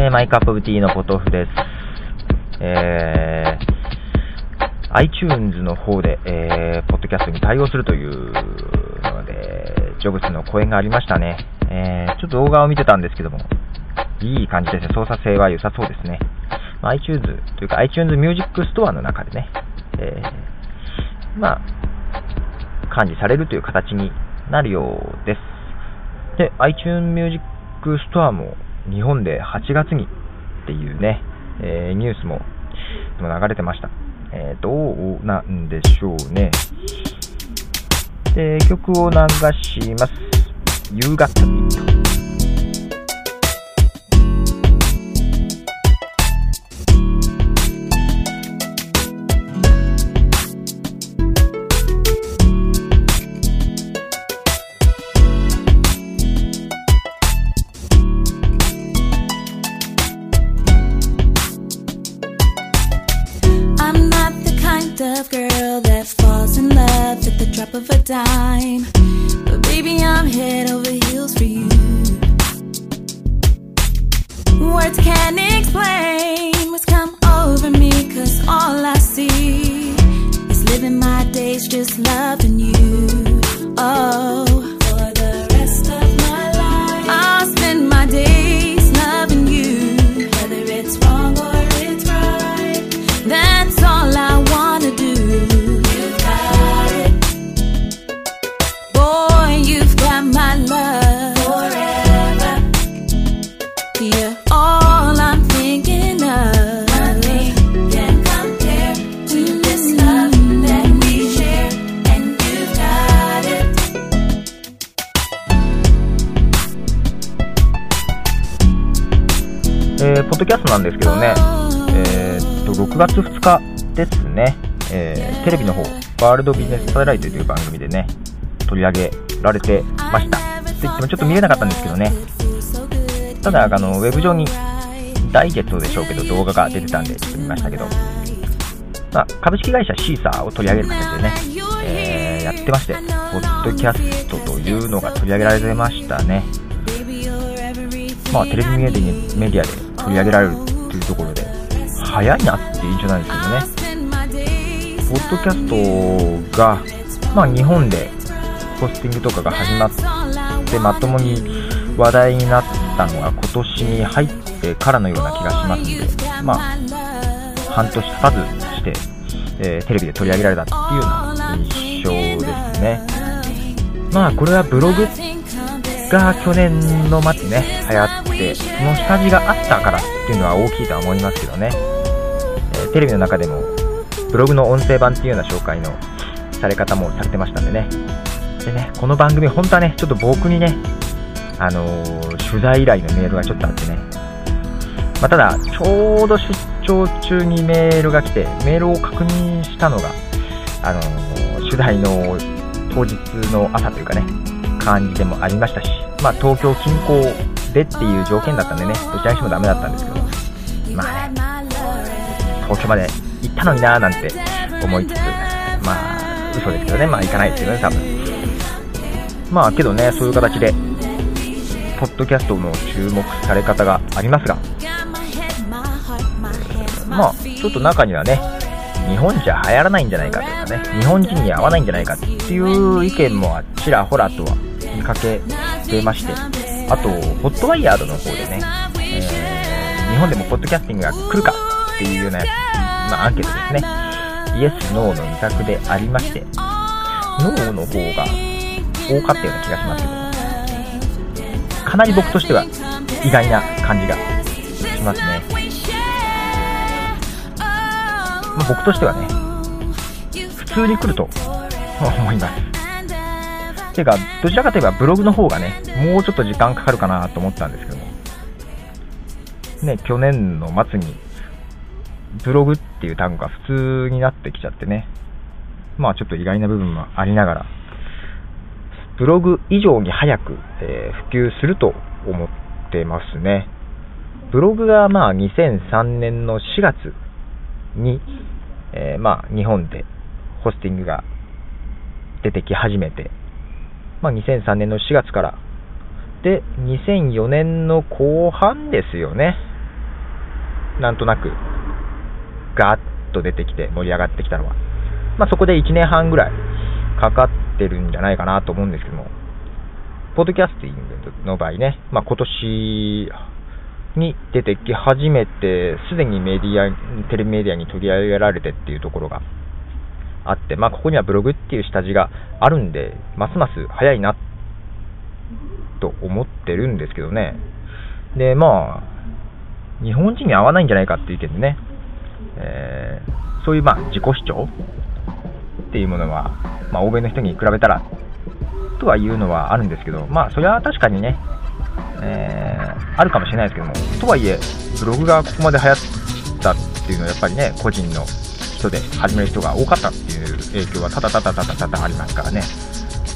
えー、マイカップブティーのポトフです。えー、iTunes の方で、えー、ポッドキャストに対応するというので、ジョブズの講演がありましたね。えー、ちょっと動画を見てたんですけども、いい感じですね。操作性は良さそうですね。まあ、iTunes というか iTunes Music Store の中でね、えー、まあ、管理されるという形になるようです。で、iTunes Music Store も日本で8月にっていうね、えー、ニュースも流れてました。えー、どうなんでしょうね。で、曲を流します。夕方なんですけどね、えー、っと、6月2日ですね、えー、テレビの方、ワールドビジネスサテライトという番組でね、取り上げられてました。と言ってもちょっと見れなかったんですけどね、ただ、あの、ウェブ上にダイジェットでしょうけど動画が出てたんで、ちょっと見ましたけど、まあ、株式会社シーサーを取り上げる形でね、えー、やってまして、ポッドキャストというのが取り上げられてましたね。まあ、テレビメディアで取り上げられるっていうところで、早いなっていう印象なんですけどね。ポッドキャストが、まあ日本でポスティングとかが始まってまともに話題になったのが今年に入ってからのような気がしますので、まあ、半年経たずして、えー、テレビで取り上げられたっていうような印象ですね。まあこれはブログが去年の末ね、流行って、その下地があったからっていうのは大きいとは思いますけどね、えー、テレビの中でも、ブログの音声版っていうような紹介のされ方もされてましたんでね。でね、この番組、本当はね、ちょっと僕にね、あのー、取材依頼のメールがちょっとあってね、まあ、ただ、ちょうど出張中にメールが来て、メールを確認したのが、あのー、取材の当日の朝というかね、感じでもありましたし、まあ、東京近郊でっていう条件だったんでね、どちらにしてもダメだったんですけど、まあね、東京まで行ったのになーなんて思いつつ、まあ、嘘ですけどね、まあ行かないですけどね、多分。まあ、けどね、そういう形で、ポッドキャストの注目され方がありますが、まあ、ちょっと中にはね、日本じゃ流行らないんじゃないかとかね、日本人に合わないんじゃないかっていう意見もちらほらとは見かけてまして、あと、ホットワイヤードの方でね、日本でもポッドキャスティングが来るかっていうような、まあ、アンケートですね。イエス、ノーの2択でありまして、ノーの方が多かったような気がしますけどかなり僕としては意外な感じがしますね。まあ、僕としてはね、普通に来ると思います。てか、どちらかといえばブログの方がね、もうちょっと時間かかるかなと思ったんですけども。ね、去年の末に、ブログっていう単語が普通になってきちゃってね。まあちょっと意外な部分もありながら、ブログ以上に早く、えー、普及すると思ってますね。ブログがまあ2003年の4月に、えー、まあ日本でホスティングが出てき始めて、まあ、2003年の4月から。で、2004年の後半ですよね。なんとなく、ガーッと出てきて盛り上がってきたのは。まあ、そこで1年半ぐらいかかってるんじゃないかなと思うんですけども、ポッドキャスティングの場合ね、まあ、今年に出てき始めて、すでにメディア、テレビメディアに取り上げられてっていうところがあって、まあ、ここにはブログっていう下地があるんで、ますます早いなと思ってるんですけどね。で、まあ、日本人に合わないんじゃないかっていう意見でね、えー、そういうまあ自己主張っていうものは、まあ、欧米の人に比べたらとはいうのはあるんですけど、まあ、それは確かにね、えー、あるかもしれないですけども、とはいえ、ブログがここまで流行ったっていうのは、やっぱりね、個人の人で始める人が多かったっていう影響はただただただただありますからね、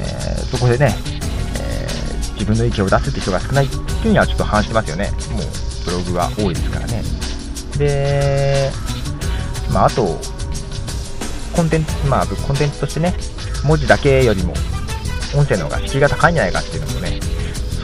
えー、そこでね、えー、自分の意見を出すって人が少ないっていうにはちょっと反してますよね、もうブログが多いですからね。で、まあ、あと、コンテンツ、まあ、コンテンツとしてね、文字だけよりも、音声の方が敷居が高いんじゃないかっていうのもね、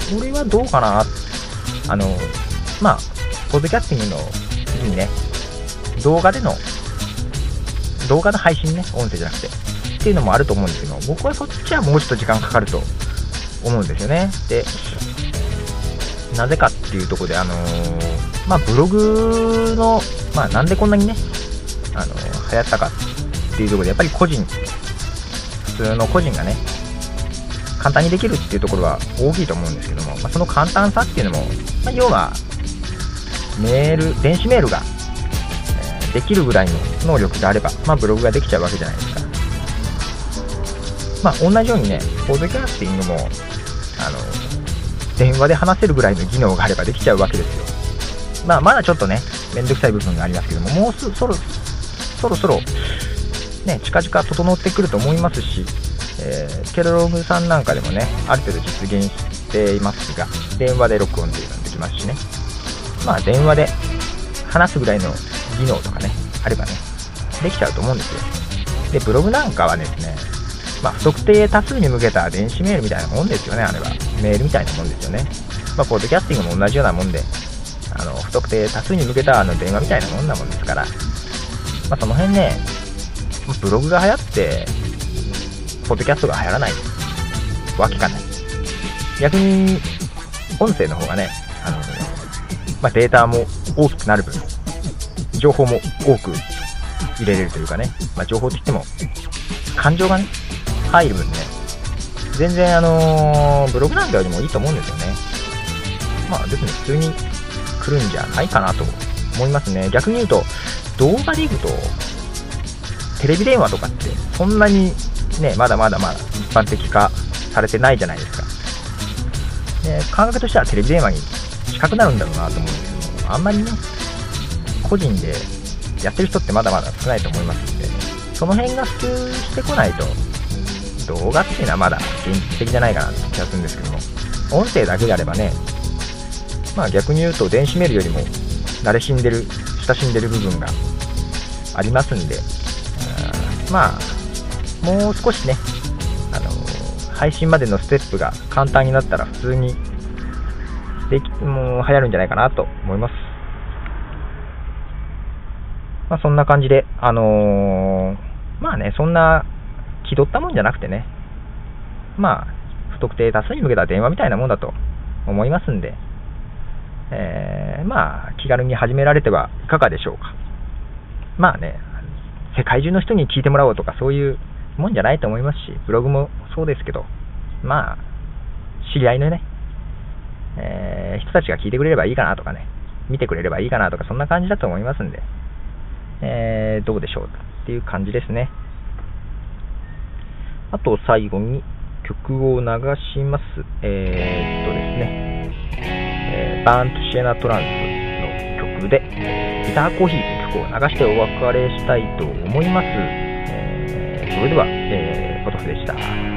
それはどうかな、あの、まあ、ポッドキャスティングの時にね、動画での、動画の配信ね、音声じゃなくて、っていうのもあると思うんですけど、僕はそっちはもうちょっと時間かかると思うんですよね。で、なぜかっていうところで、あのー、まあ、ブログの、まあ、なんでこんなにね、あのー、流行ったかっていうところで、やっぱり個人、普通の個人がね、簡単にできるっていうところは大きいと思うんですけども、まあ、その簡単さっていうのも、まあ、要は、メール、電子メールが、できるぐらいの能力であれば、まあ、ブログができちゃうわけじゃないですか。まあ、同じようにね、ポッドキャスティングも、あの、電話で話せるぐらいの技能があればできちゃうわけですよ。まあ、まだちょっとね、めんどくさい部分がありますけども、もうそろそろそろ、ね、近々整ってくると思いますし、えー、ケロログさんなんかでもね、ある程度実現していますが、電話で録音っていうのができますしね。まあ、電話で話すぐらいの技能とかね、あればね、できちゃうと思うんですよ。で、ブログなんかはですね、まあ、不特定多数に向けた電子メールみたいなもんですよね、あれは。メールみたいなもんですよね。まあ、ポッドキャスティングも同じようなもんで、あの、不特定多数に向けたあの電話みたいなもんなもんですから、まあ、その辺ね、ブログが流行って、ポッドキャストが流行らないわけがない。逆に、音声の方がね、あの、まあ、データも大きくなる分、情報も多く入れれるというかね、まあ、情報って言っても、感情がね、入る分ね、全然あのー、ブログなんかよりもいいと思うんですよね。まあ別に普通に来るんじゃないかなと思いますね。逆に言うと、動画でいくと、テレビ電話とかってそんなにね、まだまだまだ一般的化されてないじゃないですか。で感覚としてはテレビ電話に近くなるんだろうなと思うんですけど、あんまりね、個人でやってる人ってまだまだ少ないと思いますんで、その辺が普及してこないと、動画っていうのはまだ現実的じゃないかなって気がするんですけども、音声だけであればね、まあ逆に言うと電子メールよりも慣れしんでる、親しんでる部分がありますんで、まあもう少しね、あの配信までのステップが簡単になったら普通にでき、もう流行るんじゃないかなと思います。まあそんな感じで、あのー、まあね、そんな気取ったもんじゃなくてね、まあ、不特定多数に向けた電話みたいなもんだと思いますんで、えー、まあ、気軽に始められてはいかがでしょうか。まあね、世界中の人に聞いてもらおうとかそういうもんじゃないと思いますし、ブログもそうですけど、まあ、知り合いのね、えー、人たちが聞いてくれればいいかなとかね、見てくれればいいかなとか、そんな感じだと思いますんで、えー、どうでしょうっていう感じですね。あと最後に曲を流します。えー、っとですね、えー、バーンとシエナトランスの曲で、ギターコーヒーという曲を流してお別れしたいと思います。それでは、えー、ポトフでした。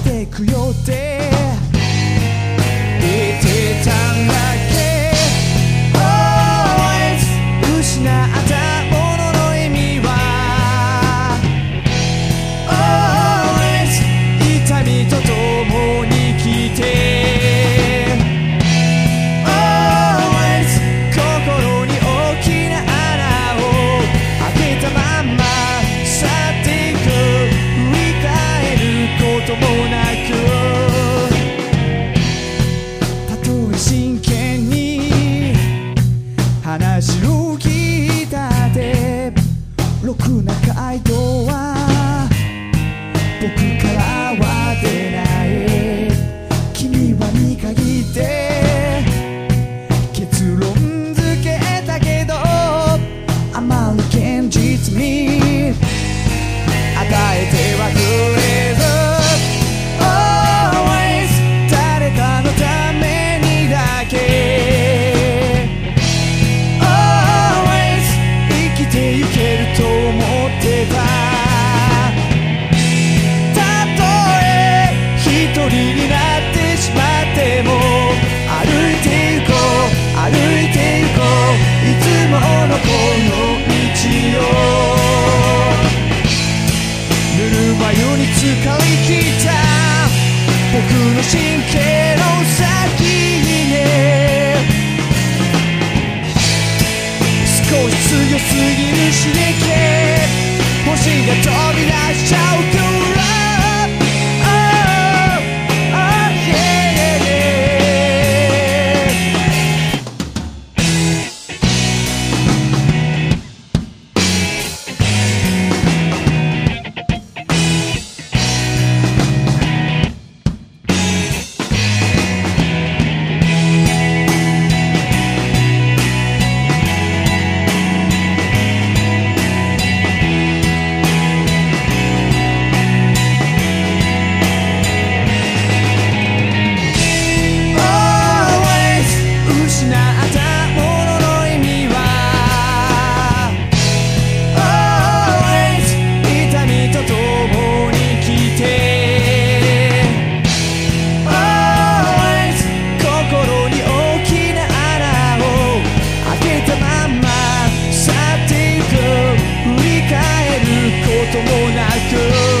てくよって。現なく